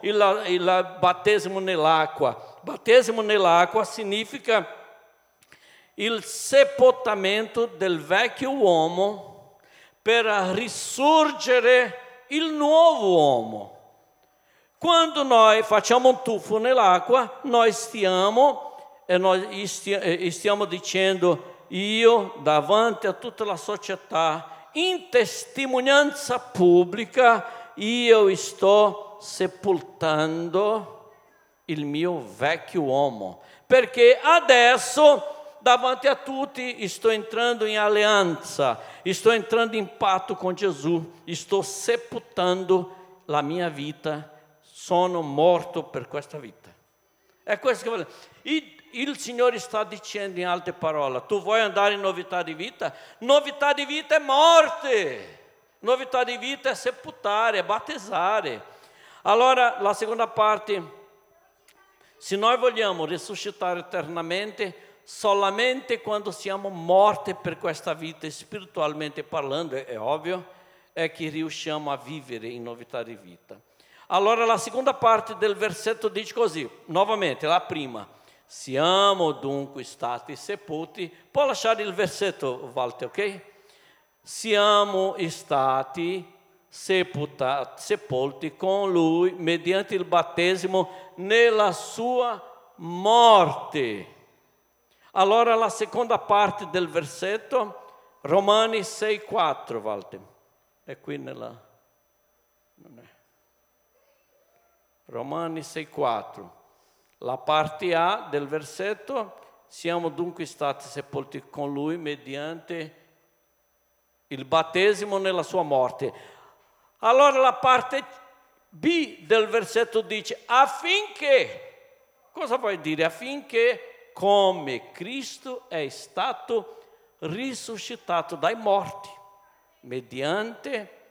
il, il battesimo nell'acqua. Battesimo nell'acqua significa il sepoltamento del vecchio uomo per risorgere il nuovo uomo. Quando noi facciamo un tuffo nell'acqua, noi stiamo, e noi stiamo dicendo io davanti a tutta la società, in testimonianza pubblica, io sto sepoltando il mio vecchio uomo, perché adesso davanti a tutti sto entrando in alleanza, sto entrando in patto con Gesù, sto sepultando la mia vita, sono morto per questa vita. È questo che vuole. Il, il Signore sta dicendo in altre parole, tu vuoi andare in novità di vita? Novità di vita è morte, novità di vita è sepultare, è battezzare. Allora la seconda parte, se noi vogliamo risuscitare eternamente, solamente quando siamo morti per questa vita, spiritualmente parlando, è ovvio, è che riusciamo a vivere in novità di vita. Allora la seconda parte del versetto dice così, nuovamente, la prima, siamo dunque stati sepolti, può lasciare il versetto Walter, ok? Siamo stati sepolti con lui mediante il battesimo nella sua morte allora la seconda parte del versetto, Romani 6,4, Walter. È qui nella... Non è. Romani 6,4. La parte A del versetto, siamo dunque stati sepolti con Lui mediante il battesimo nella sua morte. Allora la parte B del versetto dice affinché, cosa vuoi dire? Affinché come Cristo è stato risuscitato dai morti, mediante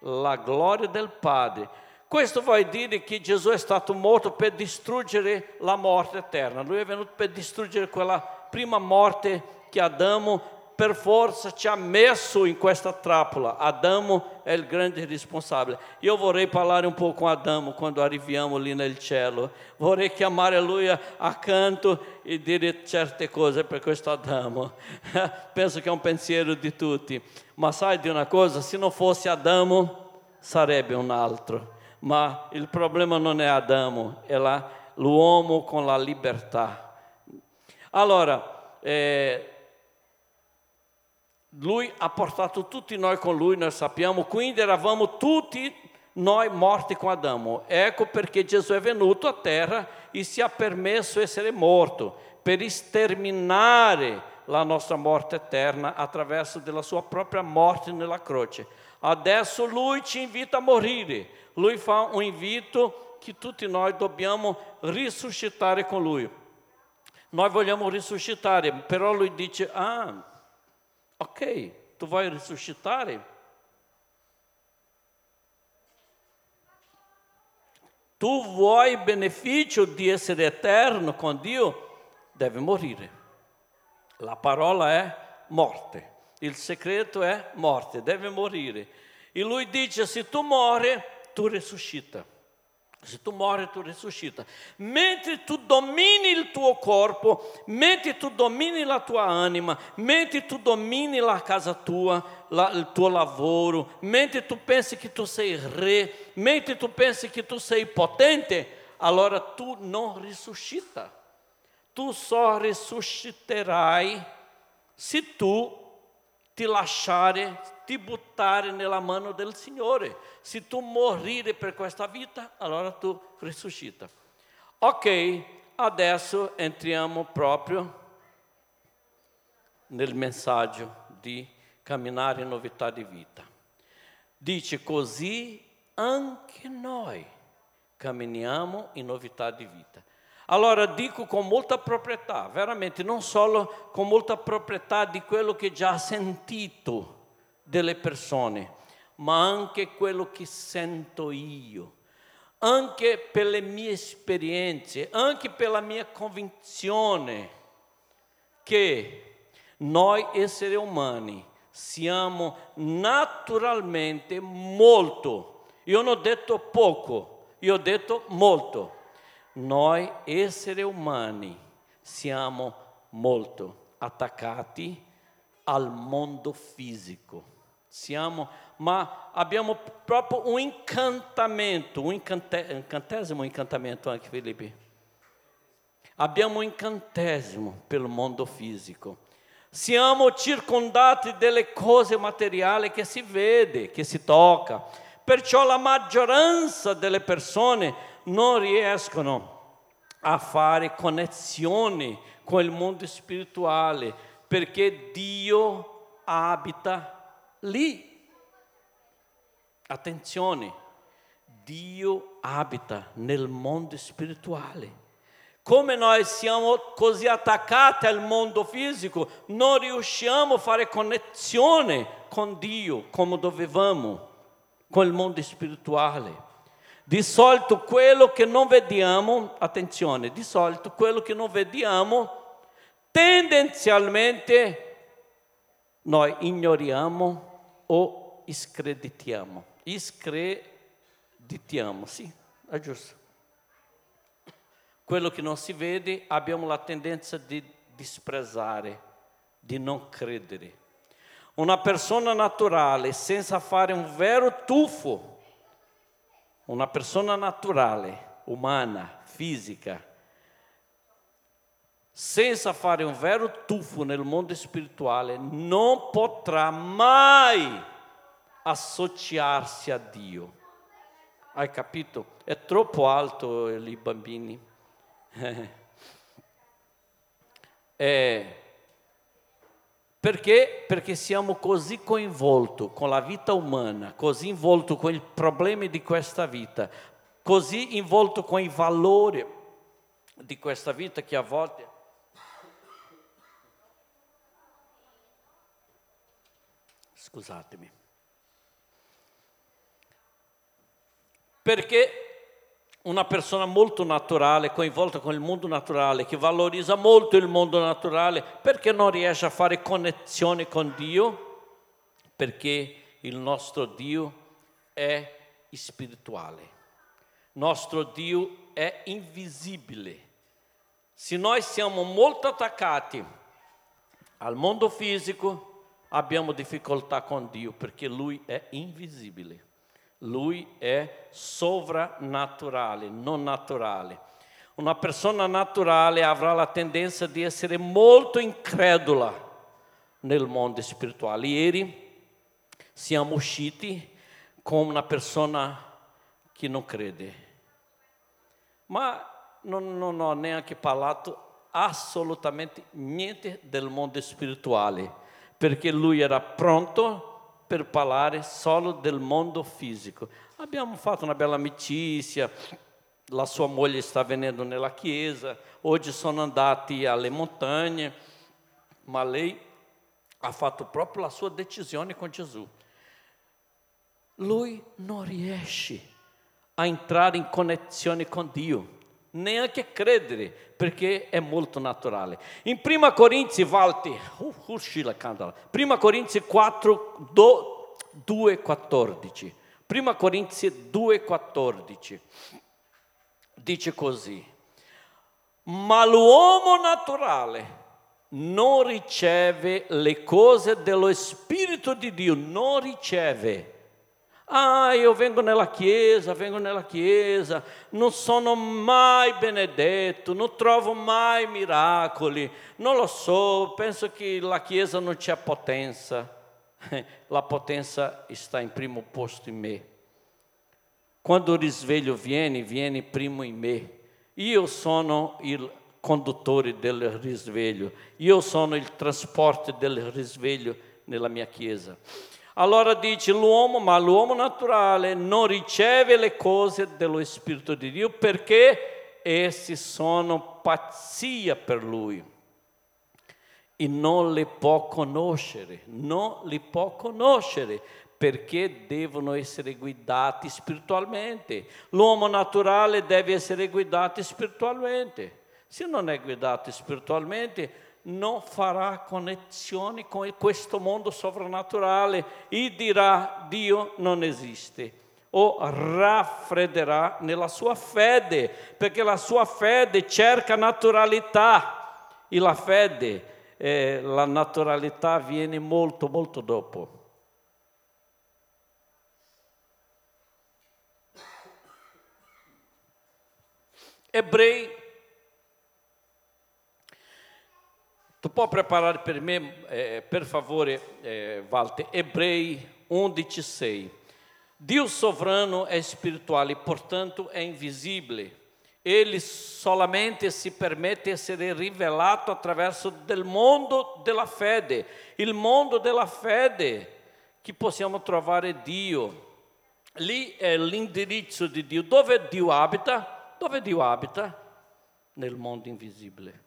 la gloria del Padre. Questo vuol dire che Gesù è stato morto per distruggere la morte eterna. Lui è venuto per distruggere quella prima morte che Adamo per forza ci ha messo in questa trappola. Adamo è il grande responsabile. Io vorrei parlare un po' con Adamo quando arriviamo lì nel cielo. Vorrei chiamare lui accanto e dire certe cose per questo Adamo. Penso che è un pensiero di tutti. Ma sai di una cosa? Se non fosse Adamo, sarebbe un altro. Ma il problema non è Adamo, è la, l'uomo con la libertà. Allora, eh, lui ha portato tutti noi con lui, noi sappiamo, quindi eravamo tutti noi morti con Adamo. Ecco perché Gesù è venuto a terra e si è permesso essere morto per sterminare la nostra morte eterna attraverso della sua propria morte nella croce. Adesso lui ci invita a morire, lui fa un invito che tutti noi dobbiamo risuscitare con lui. Noi vogliamo risuscitare, però lui dice, ah, Ok, tu vai risuscitare? Tu vuoi benefício di essere eterno con Dio? Deve morire. La parola è morte. Il segreto è morte, deve morire. E lui dice: se tu muore, tu risuscita. Se tu muori, tu risuscita. Mentre tu domini il tuo corpo, mentre tu domini la tua anima, mentre tu domini la casa tua, la, il tuo lavoro, mentre tu pensi che tu sei re, mentre tu pensi che tu sei potente, allora tu non risuscita. Tu só risusciterai se tu ti lasciare, ti buttare nella mano del Signore. Se tu morire per questa vita, allora tu risuscita. Ok, adesso entriamo proprio nel messaggio di camminare in novità di vita. Dice così anche noi camminiamo in novità di vita. Allora dico con molta proprietà, veramente, non solo con molta proprietà di quello che già sentito delle persone, ma anche quello che sento io, anche per le mie esperienze, anche per la mia convinzione che noi esseri umani siamo naturalmente molto, io non ho detto poco, Io ho detto molto. Noi esseri umani siamo molto attaccati al mondo fisico. Siamo, ma abbiamo proprio un incantamento, un incante, incantesimo incantamento anche Felipe. Abbiamo un incantesimo per il mondo fisico. Siamo circondati delle cose materiali che si vede, che si tocca. Perciò la maggioranza delle persone non riescono a fare connessioni con il mondo spirituale perché Dio abita lì. Attenzione, Dio abita nel mondo spirituale. Come noi siamo così attaccati al mondo fisico, non riusciamo a fare connessione con Dio come dovevamo, con il mondo spirituale. Di solito quello che non vediamo, attenzione, di solito quello che non vediamo, tendenzialmente noi ignoriamo o screditiamo. Screditiamo, sì, è giusto quello che non si vede abbiamo la tendenza di disprezzare, di non credere. Una persona naturale senza fare un vero tuffo, una persona naturale, umana, fisica, senza fare un vero tuffo nel mondo spirituale, non potrà mai associarsi a Dio. Hai capito? È troppo alto lì, bambini. Eh, perché? Perché siamo così coinvolti con la vita umana, così involti con i problemi di questa vita, così involti con i valori di questa vita che a volte scusatemi. Perché una persona molto naturale, coinvolta con il mondo naturale, che valorizza molto il mondo naturale, perché non riesce a fare connessione con Dio? Perché il nostro Dio è spirituale, nostro Dio è invisibile. Se noi siamo molto attaccati al mondo fisico, abbiamo difficoltà con Dio perché Lui è invisibile. Lui è sovrannaturale, non naturale. Una persona naturale avrà la tendenza di essere molto incredula nel mondo spirituale. Ieri siamo usciti con una persona che non crede, ma non, non ho neanche parlato assolutamente niente del mondo spirituale, perché lui era pronto per parlare solo del mondo fisico. Abbiamo fatto una bella amicizia, la sua moglie sta venendo nella chiesa, oggi sono andati alle montagne, ma lei ha fatto proprio la sua decisione con Gesù. Lui non riesce a entrare in connessione con Dio neanche credere, perché è molto naturale. In 1 Corinzi, Valti, uh, uscì la candela, 1 Corinzi 4, 2, 14. 1 Corinzi 2, 14. Dice così, ma l'uomo naturale non riceve le cose dello Spirito di Dio, non riceve Ah, io vengo nella chiesa, vengo nella chiesa, non sono mai benedetto, non trovo mai miracoli, non lo so, penso che la chiesa non c'è potenza. La potenza sta in primo posto in me. Quando il risveglio viene, viene primo in me. Io sono il conduttore del risveglio, io sono il trasporto del risveglio nella mia chiesa. Allora dice l'uomo, ma l'uomo naturale non riceve le cose dello Spirito di Dio perché essi sono pazzia per lui e non le può conoscere, non li può conoscere perché devono essere guidati spiritualmente. L'uomo naturale deve essere guidato spiritualmente. Se non è guidato spiritualmente, non farà connessioni con questo mondo sovrannaturale e dirà Dio non esiste. o raffredderà nella sua fede, perché la sua fede cerca naturalità e la fede, eh, la naturalità viene molto, molto dopo. Ebrei, tu puoi preparare per me, eh, per favore, eh, Walter, Ebrei 11,6. Deus sovrano é espiritual e, portanto, é invisível. Ele solamente se permite essere rivelato attraverso del mondo della fede, il mondo della fede che possiamo trovare Dio. Lì è l'indirizzo di Dio. Dove Dio abita? Dove Dio abita? Nel mondo invisibile,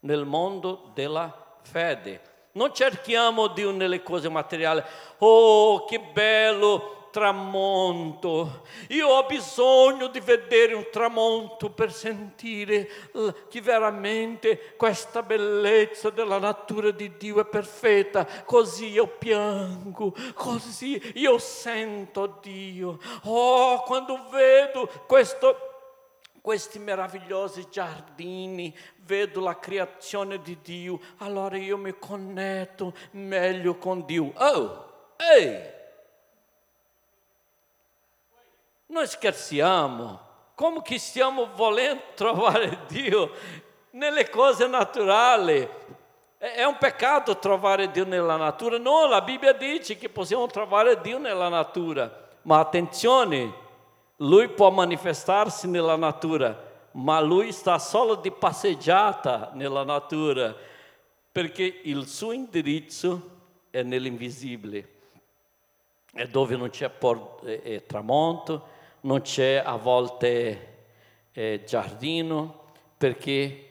nel mondo della fede. Non cerchiamo Dio nelle cose materiali. Oh, che bello! tramonto. Io ho bisogno di vedere un tramonto per sentire che veramente questa bellezza della natura di Dio è perfetta. Così io piango, così io sento Dio. Oh, quando vedo questo questi meravigliosi giardini, vedo la creazione di Dio, allora io mi connetto meglio con Dio. Oh, ehi! Noi scherziamo. Come che stiamo volendo trovare Dio nelle cose naturali? È un peccato trovare Dio nella natura? No, la Bibbia dice che possiamo trovare Dio nella natura. Ma attenzione, Lui può manifestarsi nella natura, ma Lui sta solo di passeggiata nella natura, perché il suo indirizzo è nell'invisibile, è dove non c'è por- è tramonto, non c'è a volte eh, giardino perché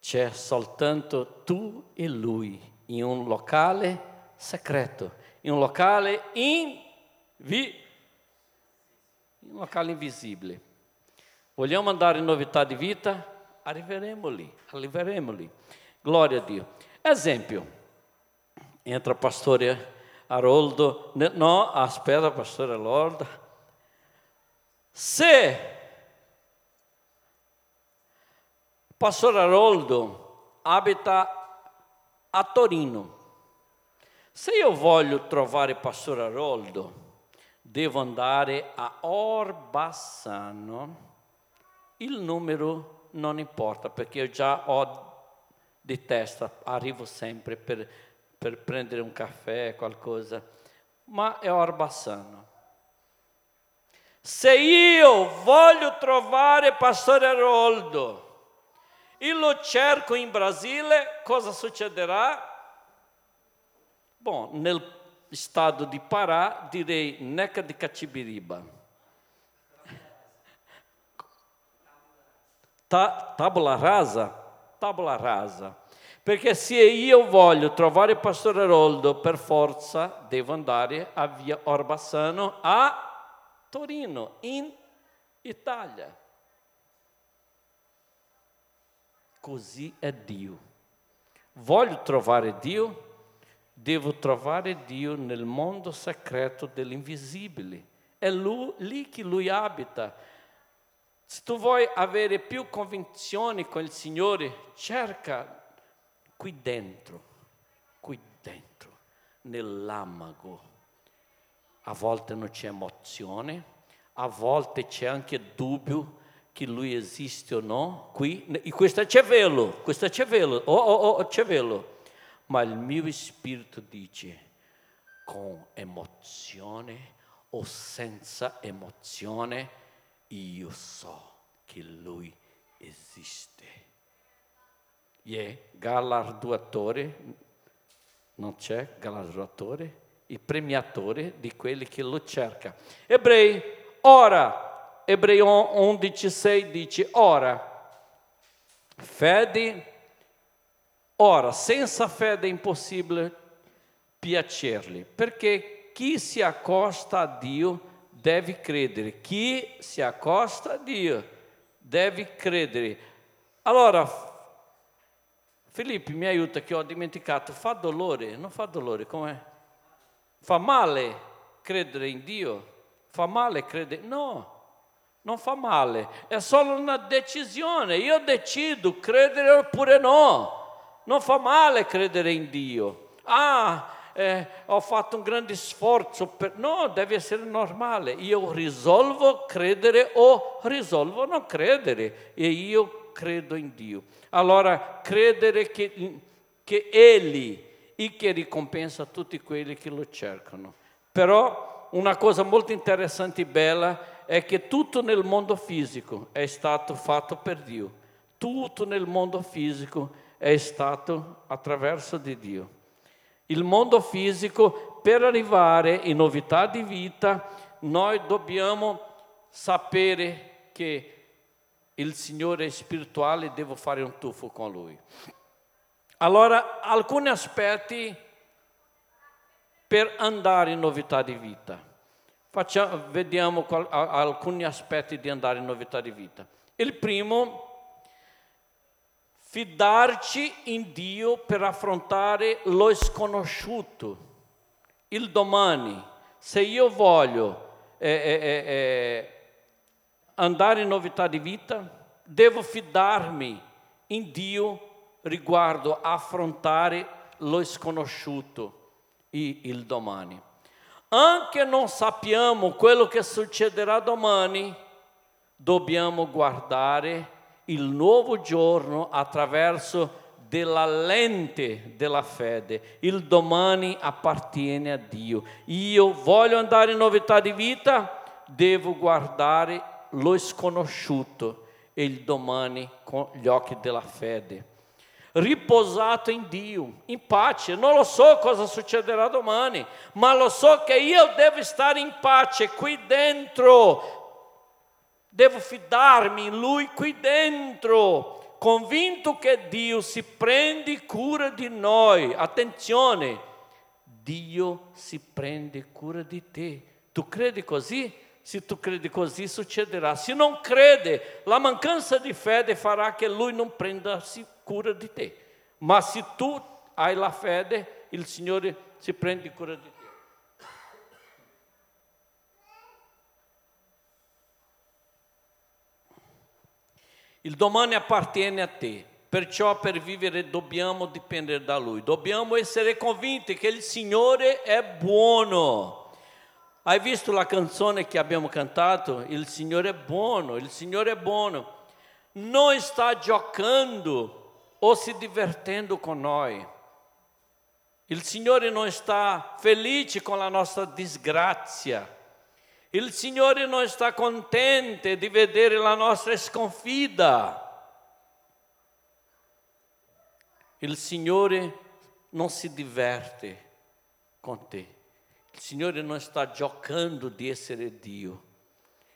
c'è soltanto tu e lui in un locale segreto, in un locale invi- in locale invisibile. Vogliamo andare in novità di vita? Arriveremo lì, arriveremo lì. Glória a Dio. Esempio, entra pastore Haroldo, no, aspetta pastore Lorda, se Pastor Haroldo abita a Torino, se io voglio trovare Pastor Haroldo, devo andare a Orbassano, il numero non importa perché io già ho di testa, arrivo sempre per, per prendere un caffè, qualcosa, ma è Orbassano. Se io voglio trovare Pastore Haroldo e lo cerco in Brasile, cosa succederà? Bom, nel stato di Pará direi Neca di Catibiriba. Ta, tabula rasa? Tabula rasa. Perché se io voglio trovare Pastore Haroldo, per forza devo andare a via Orbassano a Torino, in Italia. Così è Dio. Voglio trovare Dio? Devo trovare Dio nel mondo segreto dell'invisibile. È lui, lì che Lui abita. Se tu vuoi avere più convinzioni con il Signore, cerca qui dentro, qui dentro, nell'amago a volte non c'è emozione, a volte c'è anche dubbio che lui esiste o no, qui, e questo è cervello, questo è cervello, oh, oh, oh, cervello, ma il mio spirito dice con emozione o senza emozione, io so che lui esiste. E è galarduatore, non c'è galarduatore? il premiatore di quelli che lo cerca. Ebrei, ora, Ebrei 11,6 dice, ora, fede, ora, senza fede è impossibile piacergli, perché chi si accosta a Dio deve credere, chi si accosta a Dio deve credere. Allora, Filippo mi aiuta che ho dimenticato, fa dolore, non fa dolore, com'è? Fa male credere in Dio? Fa male credere? No, non fa male, è solo una decisione. Io decido credere oppure no. Non fa male credere in Dio. Ah, eh, ho fatto un grande sforzo per... No, deve essere normale. Io risolvo credere o risolvo non credere e io credo in Dio. Allora, credere che, che Egli e che ricompensa tutti quelli che lo cercano. Però una cosa molto interessante e bella è che tutto nel mondo fisico è stato fatto per Dio. Tutto nel mondo fisico è stato attraverso di Dio. Il mondo fisico, per arrivare in novità di vita, noi dobbiamo sapere che il Signore spirituale devo fare un tuffo con Lui. Allora, alcuni aspetti per andare in novità di vita. Facciamo, vediamo qual, alcuni aspetti di andare in novità di vita. Il primo fidarci in Dio per affrontare lo sconosciuto, il domani. Se io voglio eh, eh, eh, eh, andare in novità di vita, devo fidarmi in Dio riguardo affrontare lo sconosciuto il domani. Anche non sappiamo quello che succederà domani, dobbiamo guardare il nuovo giorno attraverso della lente della fede. Il domani appartiene a Dio. Io voglio andare in novità di vita, devo guardare lo sconosciuto e il domani con gli occhi della fede. Riposato in Dio, in pace. Non lo so cosa succederà domani, ma lo so che io devo stare in pace qui dentro, Devo fidarmi in Lui qui dentro, convinto che Dio si prende cura di noi. Attenzione, Dio si prende cura di te. Tu credi così? Se tu credi così succederà. Se non crede, la mancanza di fede farà che Lui non prenda cura di te. Ma se tu hai la fede, il Signore si prende cura di te. Il domani appartiene a te, perciò per vivere dobbiamo dipendere da Lui, dobbiamo essere convinti che il Signore è buono. Hai visto la canzone che abbiamo cantato? Il Signore è buono, il Signore è buono. Non sta giocando o si divertendo con noi. Il Signore non sta felice con la nostra disgrazia. Il Signore non sta contento di vedere la nostra sconfitta. Il Signore non si diverte con te. Il Signore non sta giocando di essere Dio.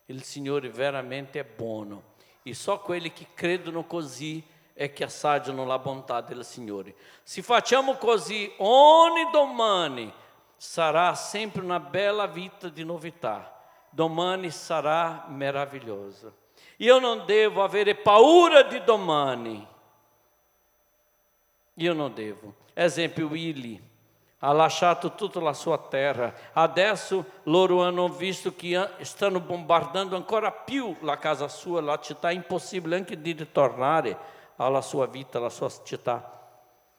Il Signore veramente è buono. E só quelli che credono così è che assaggiano la bontà del Signore. Se facciamo così ogni domani, sarà sempre una bella vita di novità domani sarà meraviglioso. Io non devo avere paura di domani. Io non devo. Esempio, Willy ha lasciato tutta la sua terra. Adesso loro hanno visto che stanno bombardando ancora più la casa sua, la città. È impossibile anche di ritornare alla sua vita, alla sua città.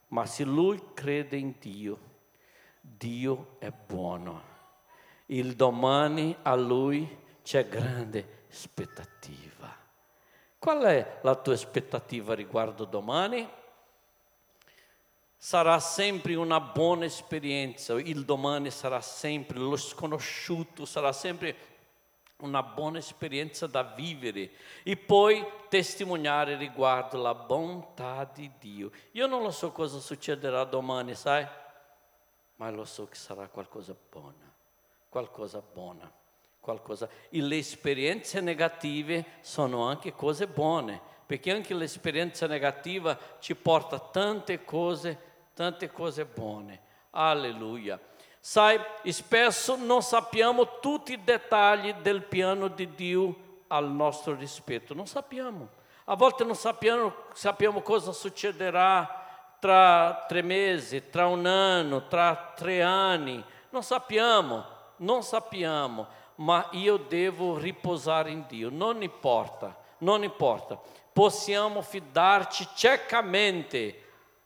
Ma se lui crede in Dio, Dio è buono il domani a lui c'è grande aspettativa. Qual è la tua aspettativa riguardo domani? Sarà sempre una buona esperienza, il domani sarà sempre lo sconosciuto, sarà sempre una buona esperienza da vivere e poi testimoniare riguardo la bontà di Dio. Io non lo so cosa succederà domani, sai? Ma lo so che sarà qualcosa buono qualcosa buona. Qualcosa. E le esperienze negative sono anche cose buone, perché anche l'esperienza negativa ci porta tante cose, tante cose buone. Alleluia. Sai, spesso non sappiamo tutti i dettagli del piano di Dio al nostro rispetto, non sappiamo. A volte non sappiamo, sappiamo cosa succederà tra tre mesi, tra un anno, tra tre anni, non sappiamo non sappiamo, ma io devo riposare in Dio. Non importa, non importa. Possiamo fidarci ciecamente.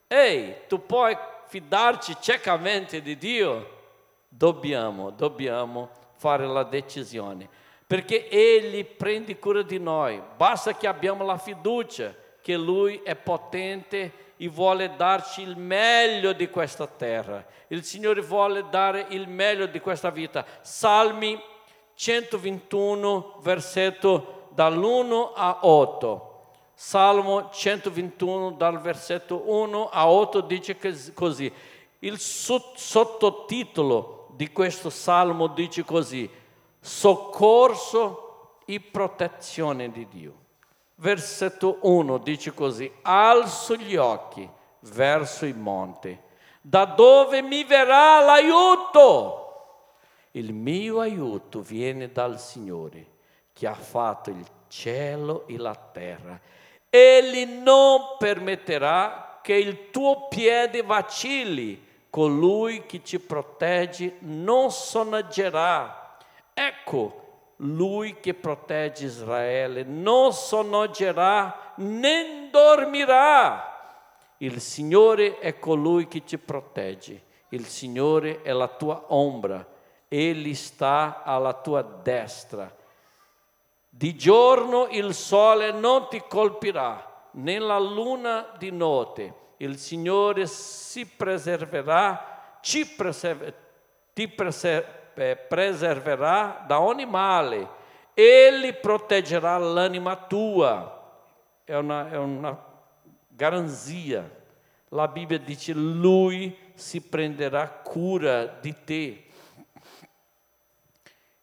Ehi, tu puoi fidarci ciecamente di Dio? Dobbiamo, dobbiamo fare la decisione, perché Egli prende cura di noi. Basta che abbiamo la fiducia che Lui è potente e vuole darci il meglio di questa terra. Il Signore vuole dare il meglio di questa vita. Salmi 121, versetto dall'1 a 8. Salmo 121 dal versetto 1 a 8 dice così. Il sottotitolo di questo salmo dice così: Soccorso e protezione di Dio. Versetto 1 dice così: Alzo gli occhi verso il monte, da dove mi verrà l'aiuto? Il mio aiuto viene dal Signore, che ha fatto il cielo e la terra. Egli non permetterà che il tuo piede vacilli, colui che ti protegge non sonaggerà. Ecco, lui che protegge Israele non sonaggerà né dormirà. Il Signore è colui che ti protegge, il Signore è la tua ombra, Egli sta alla tua destra. Di giorno il sole non ti colpirà, né la luna di notte. Il Signore si preserverà, ci preserv- ti preser- preserverà da ogni male. Egli proteggerà l'anima tua. È una, è una garanzia. La Bibbia dice, Lui si prenderà cura di te.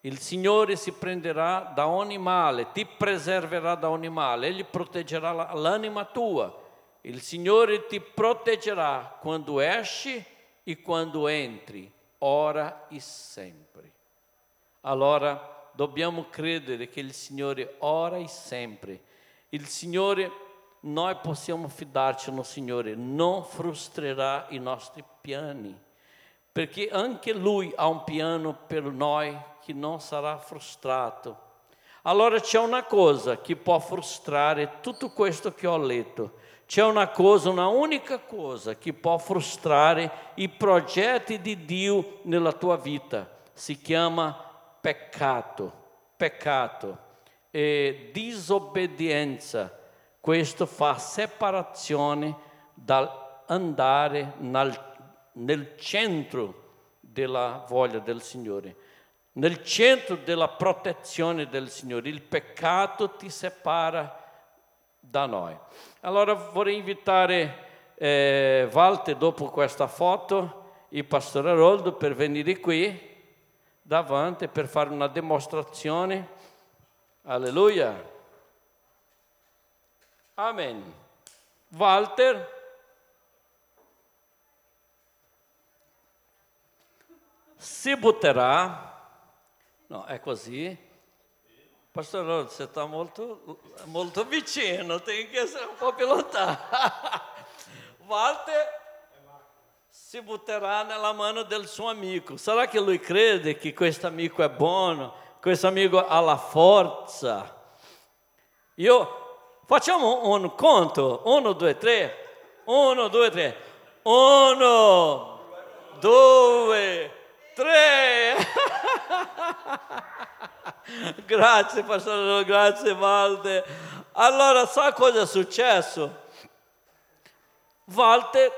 Il Signore si prenderà da ogni male, ti preserverà da ogni male, Egli proteggerà l'anima tua. Il Signore ti proteggerà quando esci e quando entri, ora e sempre. Allora dobbiamo credere che il Signore ora e sempre. Il Signore, noi possiamo fidarci no Signore, non frustrerà i nostri piani, perché anche Lui ha un piano per noi che non sarà frustrato. Allora c'è una cosa che può frustrare tutto questo che ho letto. C'è una cosa, una unica cosa che può frustrare i progetti di Dio nella tua vita. Si chiama peccato, peccato e disobbedienza. Questo fa separazione dall'andare nel, centro della voglia del Signore nel centro della protezione del Signore. Il peccato ti separa da noi. Allora vorrei invitare eh, Walter dopo questa foto, il pastore Aroldo per venire qui davanti per fare una dimostrazione. Alleluia. Amen. Walter. Si butterà No, è così. Pastore Rod, você está molto, molto vicino, tem che essere un po' più lontano. Walter si butterà nella mano del suo amico. Sarà che lui crede che questo amico è buono, questo amico ha la forza? Io facciamo un conto, uno, due, tre, uno, due, tre, uno, due, tre. grazie pastore, grazie Walter. Allora, sa cosa è successo? Walter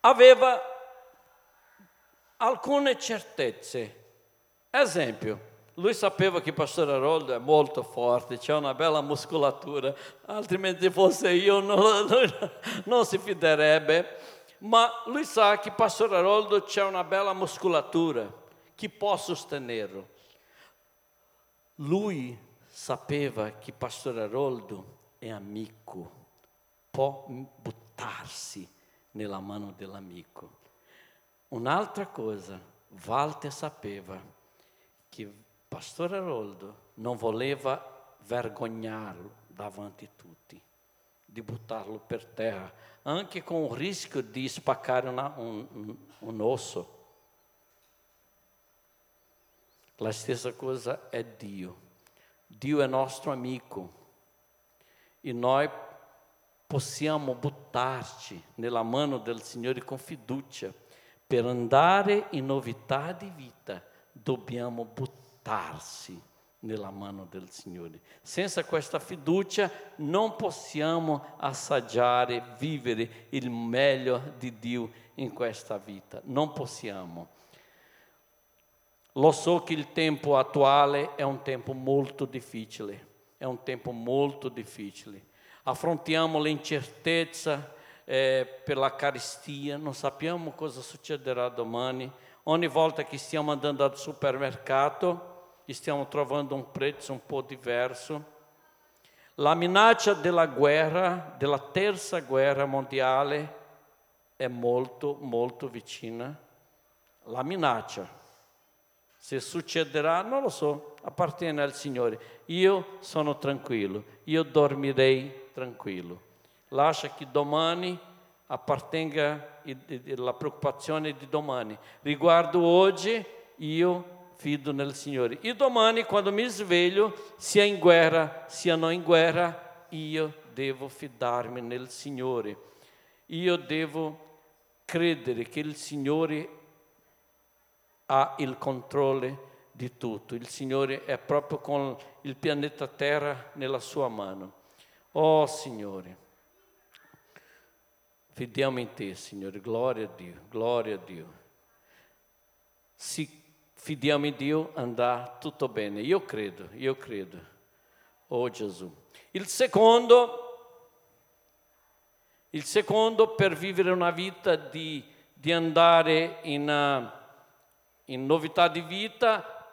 aveva alcune certezze. Esempio, lui sapeva che pastore Aroldo è molto forte, c'è una bella muscolatura, altrimenti fosse io non, non, non si fiderebbe. Ma lui sa che pastore Aroldo c'è una bella muscolatura che può sostenerlo. Lui sapeva che Pastore Aroldo amico, può buttarsi nella mano dell'amico. Un'altra cosa, Walter sapeva che Pastore Aroldo non voleva vergognarlo davanti a tutti, di buttarlo per terra, anche di spaccare una, un, un, un osso La stessa cosa è Dio. Dio è nostro amico e noi possiamo buttarci nella mano del Signore con fiducia. Per andare in novità di vita dobbiamo buttarsi nella mano del Signore. Senza questa fiducia non possiamo assaggiare, vivere il meglio di Dio in questa vita. Non possiamo. Lo so che il tempo attuale è un tempo molto difficile, è un tempo molto difficile. Affrontiamo l'incertezza eh, per la caristia, non sappiamo cosa succederà domani. Ogni volta che stiamo andando al supermercato, stiamo trovando un prezzo un po' diverso. La minaccia della guerra, della terza guerra mondiale, è molto, molto vicina. La minaccia. Se succederà, non lo so, appartiene al Signore. Io sono tranquillo, io dormirei tranquillo. Lascia che domani appartenga la preoccupazione di domani. Riguardo oggi, io fido nel Signore. E domani, quando mi sveglio, sia in guerra, sia non in guerra, io devo fidarmi nel Signore. Io devo credere che il Signore ha il controllo di tutto. Il Signore è proprio con il pianeta Terra nella sua mano. Oh Signore, fidiamo in te, Signore. Gloria a Dio, gloria a Dio. Si fidiamo in Dio, andrà tutto bene. Io credo, io credo. Oh Gesù. Il secondo, il secondo per vivere una vita di, di andare in, uh, in novità di vita,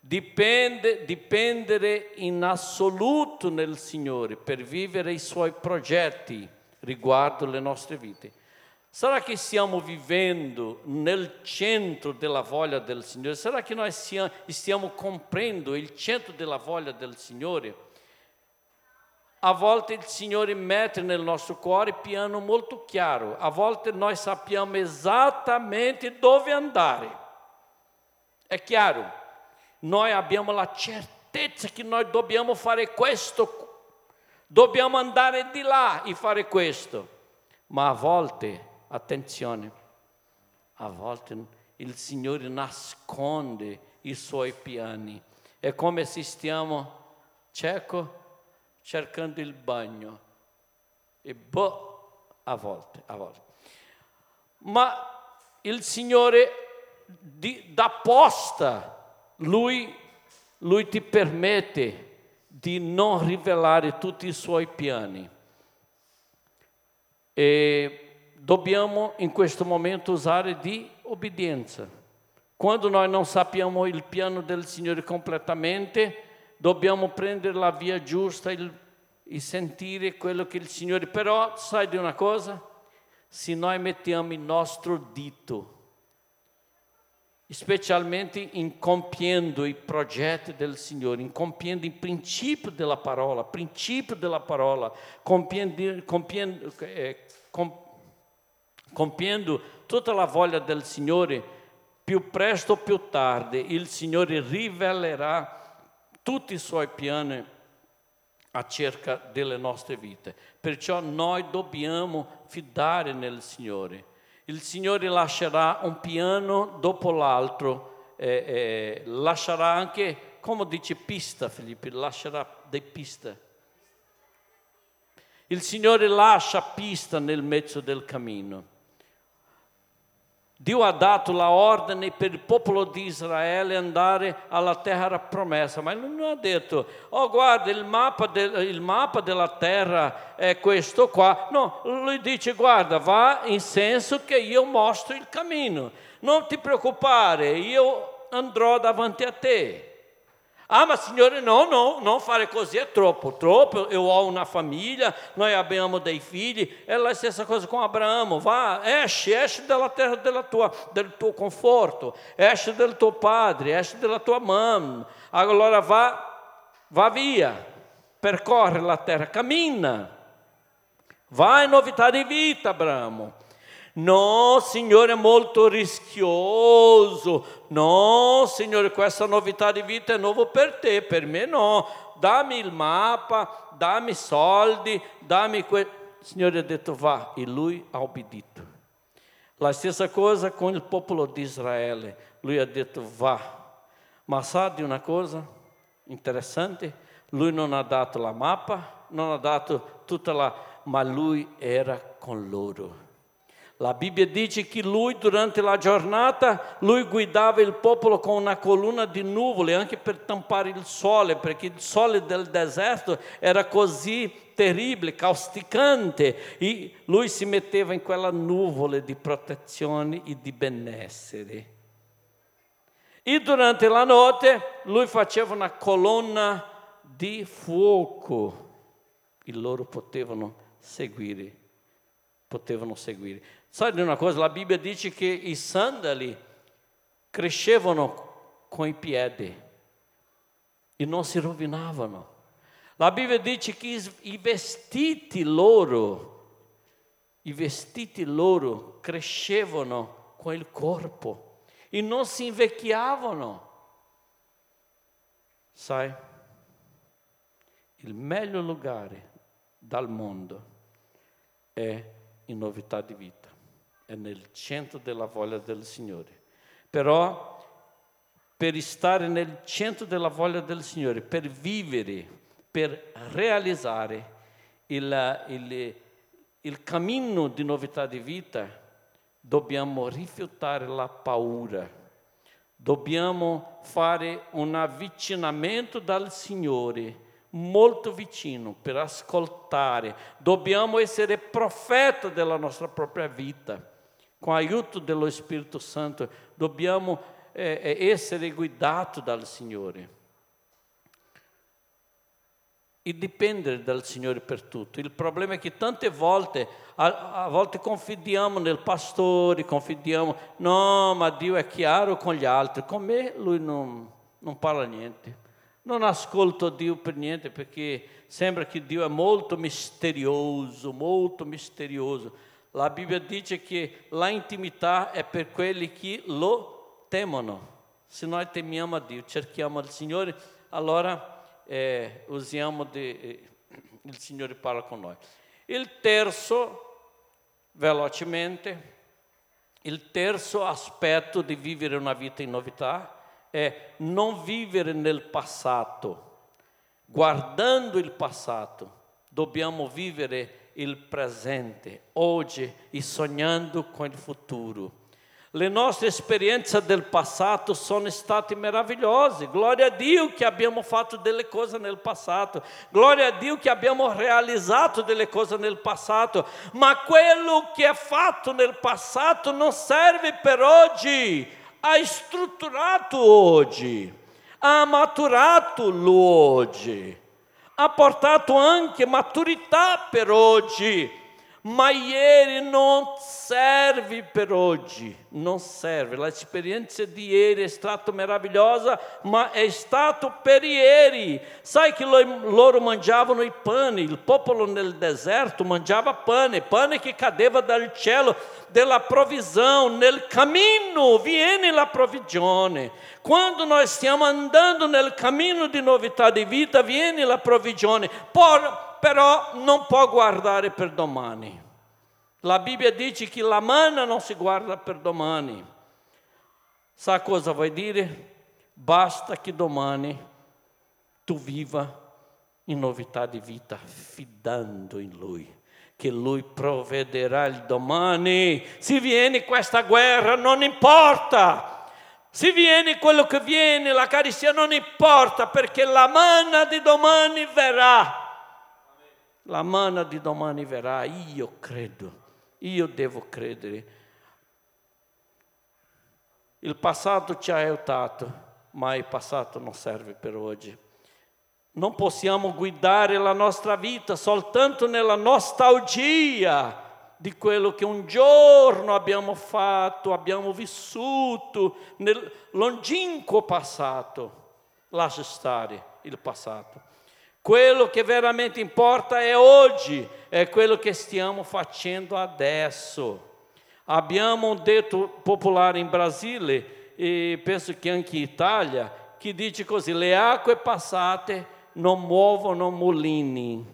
dipende, dipendere in assoluto nel Signore per vivere i suoi progetti riguardo le nostre vite. Sarà che stiamo vivendo nel centro della voglia del Signore? Sarà che noi stiamo comprendendo il centro della voglia del Signore? A volte il Signore mette nel nostro cuore piano molto chiaro, a volte noi sappiamo esattamente dove andare. È chiaro, noi abbiamo la certezza che noi dobbiamo fare questo, dobbiamo andare di là e fare questo, ma a volte Attenzione, a volte il Signore nasconde i suoi piani. È come se stiamo cieco cercando il bagno. E boh, a volte, a volte. Ma il Signore di, da posta, lui, lui ti permette di non rivelare tutti i suoi piani. E dobbiamo in questo momento usare di obbedienza. Quando noi non sappiamo il piano del Signore completamente, dobbiamo prendere la via giusta e sentire quello che il Signore... Però sai di una cosa? Se noi mettiamo il nostro dito, specialmente in compiendo i progetti del Signore, in compiendo il principio della parola, principio della parola, compiendo, compiendo, eh, comp- compiendo tutta la voglia del Signore, più presto o più tardi il Signore rivelerà tutti i suoi piani acerca delle nostre vite. Perciò noi dobbiamo fidare nel Signore. Il Signore lascerà un piano dopo l'altro, eh, eh, lascerà anche, come dice pista Filippi, lascerà dei piste. Il Signore lascia pista nel mezzo del cammino. Dio ha dato la ordine per il popolo di Israele andare alla terra promessa, ma lui non ha detto, oh guarda il mappa, del, il mappa della terra è questo qua. No, lui dice, guarda, va in senso che io mostro il cammino. Non ti preoccupare, io andrò davanti a te. Ah, ma Signore, no, no, non fare così è troppo, troppo. Eu ho una famiglia, noi abbiamo dei figli. È la stessa cosa com Abraão. Vá, esce, esce dalla terra della tua, del tuo conforto, esce del tuo padre, esce della tua mamma. Allora va, va via, percorre la terra, cammina. Vai in novità di vita, Abraão. No, Signore, è molto rischioso. No, Signore, questa novità di vita è nuova per te, per me no. Dammi il mappa, dammi soldi, dammi quel... Signore ha detto va e lui ha obbedito. La stessa cosa con il popolo di Israele. Lui ha detto va. Ma sa di una cosa interessante? Lui non ha dato la mappa, non ha dato tutta la... ma lui era con loro. La Bibbia dice che lui durante la giornata, lui guidava il popolo con una colonna di nuvole anche per tampare il sole, perché il sole del deserto era così terribile, causticante, e lui si metteva in quella nuvole di protezione e di benessere. E durante la notte lui faceva una colonna di fuoco e loro potevano seguire, potevano seguire. Sai di una cosa? La Bibbia dice che i sandali crescevano con i piedi e non si rovinavano. La Bibbia dice che i vestiti loro, i vestiti loro crescevano con il corpo e non si invecchiavano. Sai, il meglio lugar dal mondo è in novità di vita, è nel centro della voglia del Signore. Però per stare nel centro della voglia del Signore, per vivere, per realizzare il, il, il cammino di novità di vita, dobbiamo rifiutare la paura, dobbiamo fare un avvicinamento dal Signore molto vicino per ascoltare. Dobbiamo essere profeta della nostra propria vita. Com aiuto dello Spirito Santo, dobbiamo eh, eh, essere guidati dal Signore. E dipendere dal Signore per tutto. Il problema è che tante volte, a, a volte confidiamo nel pastore, confidiamo, no, ma Dio è chiaro con gli altri, con me lui non, non parla niente. Non ascolto Dio per niente perché sembra che Dio è molto misterioso, molto misterioso. La Bibbia dice che la intimità è per quelli che lo temono. Se noi temiamo a Dio, cerchiamo il Signore, allora eh, usiamo di, eh, il Signore parla con noi. Il terzo, velocemente, il terzo aspetto di vivere una vita in novità è non vivere nel passato, guardando il passato, dobbiamo vivere il presente, oggi e sognando con il futuro. Le nostre esperienze del passato sono state meravigliose. Glória a Dio che abbiamo fatto delle cose nel passato. Glória a Dio che abbiamo realizzato delle cose nel passato. Ma quello che è fatto nel passato non serve per oggi ha strutturato oggi, ha maturato l'oggi, ha portato anche maturità per oggi ma ieri non serve per oggi, non serve. L'esperienza di ieri è stata meravigliosa, ma è stato per ieri. Sai che loro mangiavano i pani, il popolo nel deserto mangiava pane, pane che cadeva dal cielo, della provvisão, nel cammino viene la provvigione. Quando nós stiamo andando nel cammino di novità di vita, viene la provvigione. Por però non può guardare per domani. La Bibbia dice che la manna non si guarda per domani. Sa cosa vuol dire? Basta che domani tu viva in novità di vita, fidando in Lui, che Lui provvederà il domani. Se viene questa guerra, non importa. Se viene quello che viene, la caristia non importa, perché la manna di domani verrà la manna di domani verrà, io credo, io devo credere. Il passato ci ha aiutato, ma il passato non serve per oggi. Non possiamo guidare la nostra vita soltanto nella nostalgia di quello che un giorno abbiamo fatto, abbiamo vissuto nel longínquo passato. Lascia stare il passato. Quello che veramente importa è oggi, è quello che stiamo facendo adesso. Abbiamo un detto popolare in Brasile, e penso che anche in Italia, che dice così, le acque passate non muovono mulini.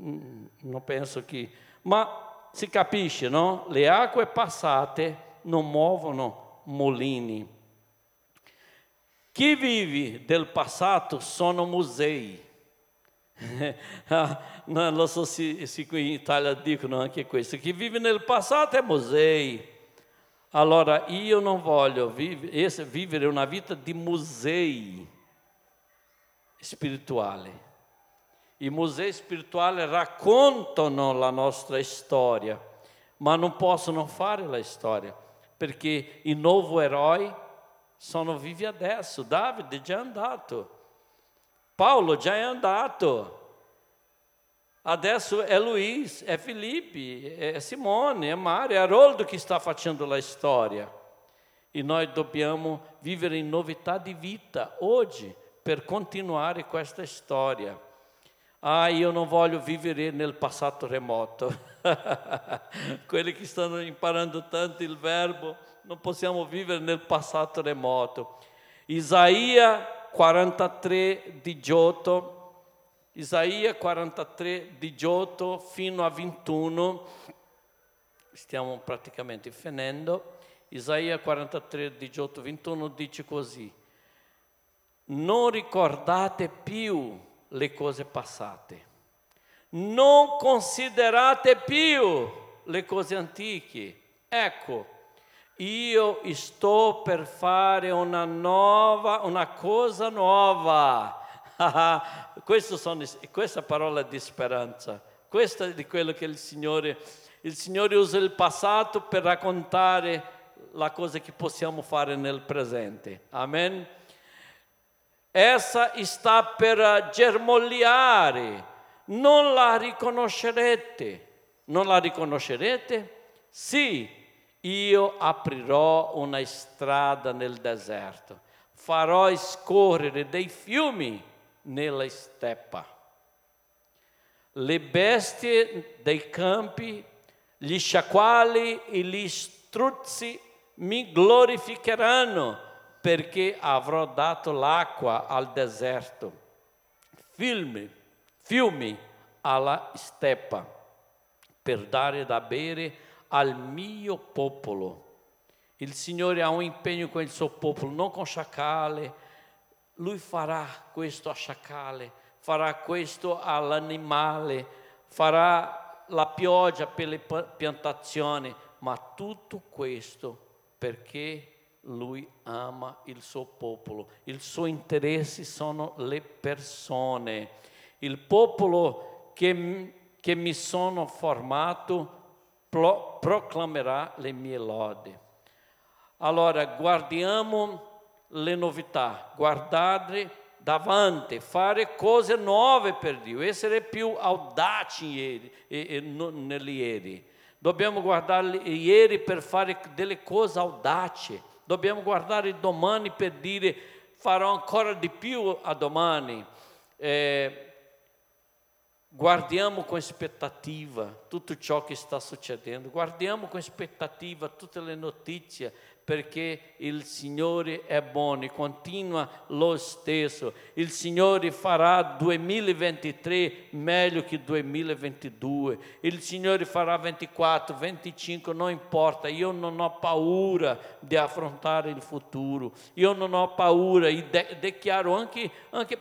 Mm, non penso che... Ma si capisce, no? Le acque passate non muovono mulini. Chi vive del passato sono musei. non lo so se, se qui in Italia dicono anche questo. Chi vive nel passato è musei. Allora io non voglio vivere una vita di musei spirituali. I musei spirituali raccontano la nostra storia, ma non possono fare la storia, perché il nuovo eroe sono vivi adesso. Davide già andato. Paolo già è andato. Adesso è Luiz, è Felipe, è Simone, è Mario, è Haroldo che sta facendo la storia. E noi dobbiamo vivere in novità di vita oggi per continuare questa storia. Ah, io non voglio vivere nel passato remoto. Quelli che stanno imparando tanto il verbo non possiamo vivere nel passato remoto. Isaia 43, 18, Isaia 43, 18 fino a 21, stiamo praticamente finendo. Isaia 43, 18, 21 dice così, non ricordate più le cose passate, non considerate più le cose antiche. Ecco, io sto per fare una nuova, una cosa nuova. sono, questa parola di speranza, questa è di quello che il Signore, il Signore usa il passato per raccontare la cosa che possiamo fare nel presente. Amen. Essa sta per germogliare, non la riconoscerete. Non la riconoscerete? Sì, io aprirò una strada nel deserto, farò scorrere dei fiumi nella steppa. Le bestie dei campi, gli sciacquali e gli struzzi mi glorificheranno perché avrò dato l'acqua al deserto, fiumi, fiumi alla steppa, per dare da bere al mio popolo. Il Signore ha un impegno con il suo popolo, non con sciacale. Lui farà questo a sciacale, farà questo all'animale, farà la pioggia per le piantazioni, ma tutto questo perché lui ama il suo popolo. Il suo interesse sono le persone. Il popolo che, che mi sono formato pro, proclamerà le mie lodi. Allora, guardiamo le novità, guardare davanti, fare cose nuove per Dio, essere più audaci ieri, e, e, nel ieri. Dobbiamo guardare ieri per fare delle cose audaci, dobbiamo guardare domani per dire farò ancora di più a domani. Eh, Guardiamo com aspettativa tutto ciò che sta succedendo, guardiamo com aspettativa tutte le notizie, perché il Signore è buono e continua lo stesso. Il Signore farà 2023 meglio che 2022. Il Signore farà 24, 25, non importa. Io non ho paura di affrontare il futuro. Io non ho paura e de- dichiaro anche, anche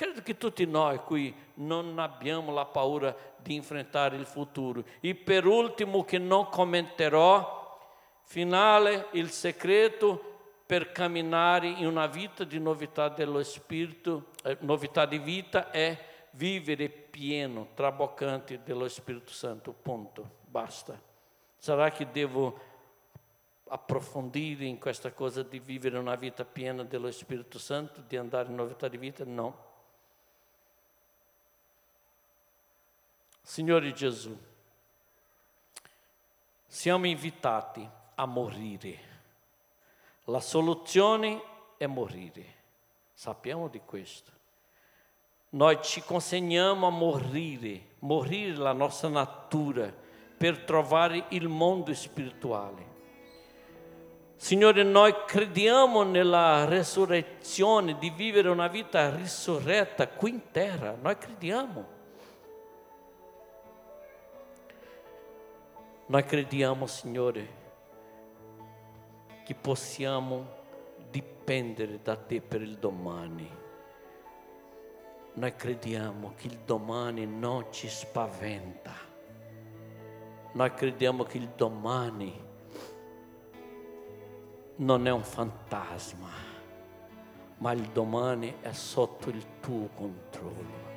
Credo che tutti noi qui non abbiamo la paura di enfrentar il futuro. E per ultimo, che non commenterò, finale, il segreto per camminare in una vita di novità dello Spirito, eh, novità di vita è vivere pieno, traboccante dello Spirito Santo, punto, basta. Sarà che devo approfondire in questa cosa di vivere una vita piena dello Spirito Santo, di andare in novità di vita? No. Signore Gesù, siamo invitati a morire. La soluzione è morire. Sappiamo di questo. Noi ci consegniamo a morire, morire la nostra natura, per trovare il mondo spirituale. Signore, noi crediamo nella resurrezione, di vivere una vita risurretta qui in terra, noi crediamo. Noi crediamo, Signore, che possiamo dipendere da Te per il domani. Noi crediamo che il domani non ci spaventa. Noi crediamo che il domani non è un fantasma, ma il domani è sotto il tuo controllo.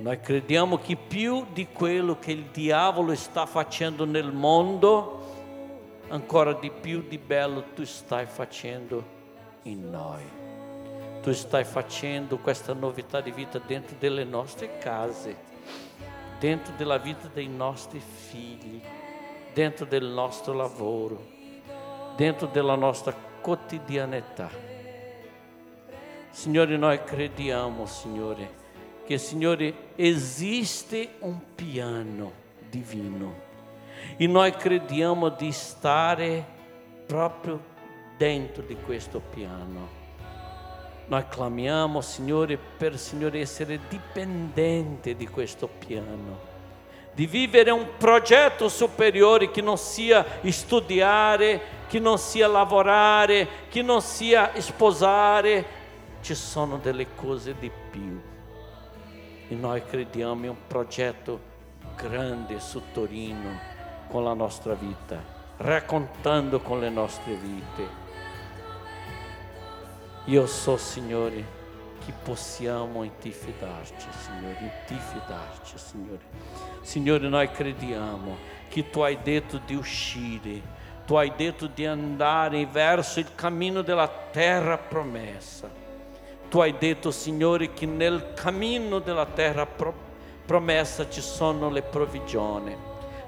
Noi crediamo che più di quello che il diavolo sta facendo nel mondo, ancora di più di bello tu stai facendo in noi. Tu stai facendo questa novità di vita dentro delle nostre case, dentro della vita dei nostri figli, dentro del nostro lavoro, dentro della nostra quotidianità. Signore, noi crediamo, Signore, che Signore esiste un piano divino. E noi crediamo di stare proprio dentro di questo piano. Noi clamiamo, Signore, per Signore essere dipendente di questo piano, di vivere un progetto superiore che non sia studiare, che non sia lavorare, che non sia sposare, ci sono delle cose di più e noi crediamo in un progetto grande su Torino con la nostra vita, raccontando con le nostre vite. Io so, Signore, che possiamo in ti fidarci, Signore, in ti fidarci, Signore. Signore, noi crediamo che tu hai detto di uscire, tu hai detto di andare verso il cammino della terra promessa Tu hai detto, Signore, che nel cammino della terra promessa ci sono le provvigioni,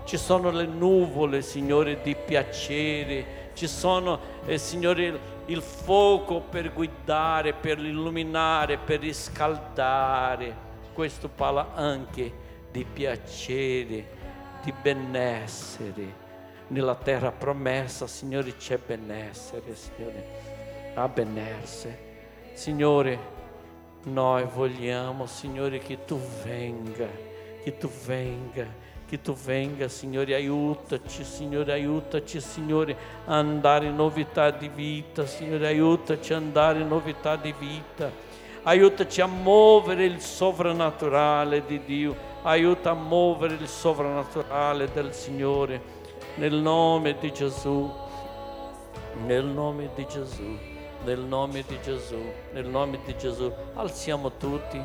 ci sono le nuvole, Signore, di piacere, ci sono, eh, Signore, il fuoco per guidare, per illuminare, per riscaldare. Questo parla anche di piacere, di benessere. Nella terra promessa, Signore, c'è benessere, Signore. Ha benessere. Signore, noi vogliamo, Signore, che tu venga, che tu venga, che tu venga, Signore, aiutaci, Signore, aiutaci, Signore, a andare in novità di vita, Signore, aiutaci a andare in novità di vita, aiutaci a muovere il sovrannaturale di Dio, aiuta a muovere il sovrannaturale del Signore, nel nome di Gesù, nel nome di Gesù nel nome di Gesù, nel nome di Gesù. Alziamo tutti.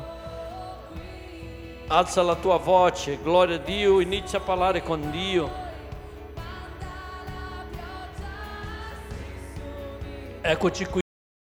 Alza la tua voce, gloria a Dio, inizia a parlare con Dio. Eccoci qui.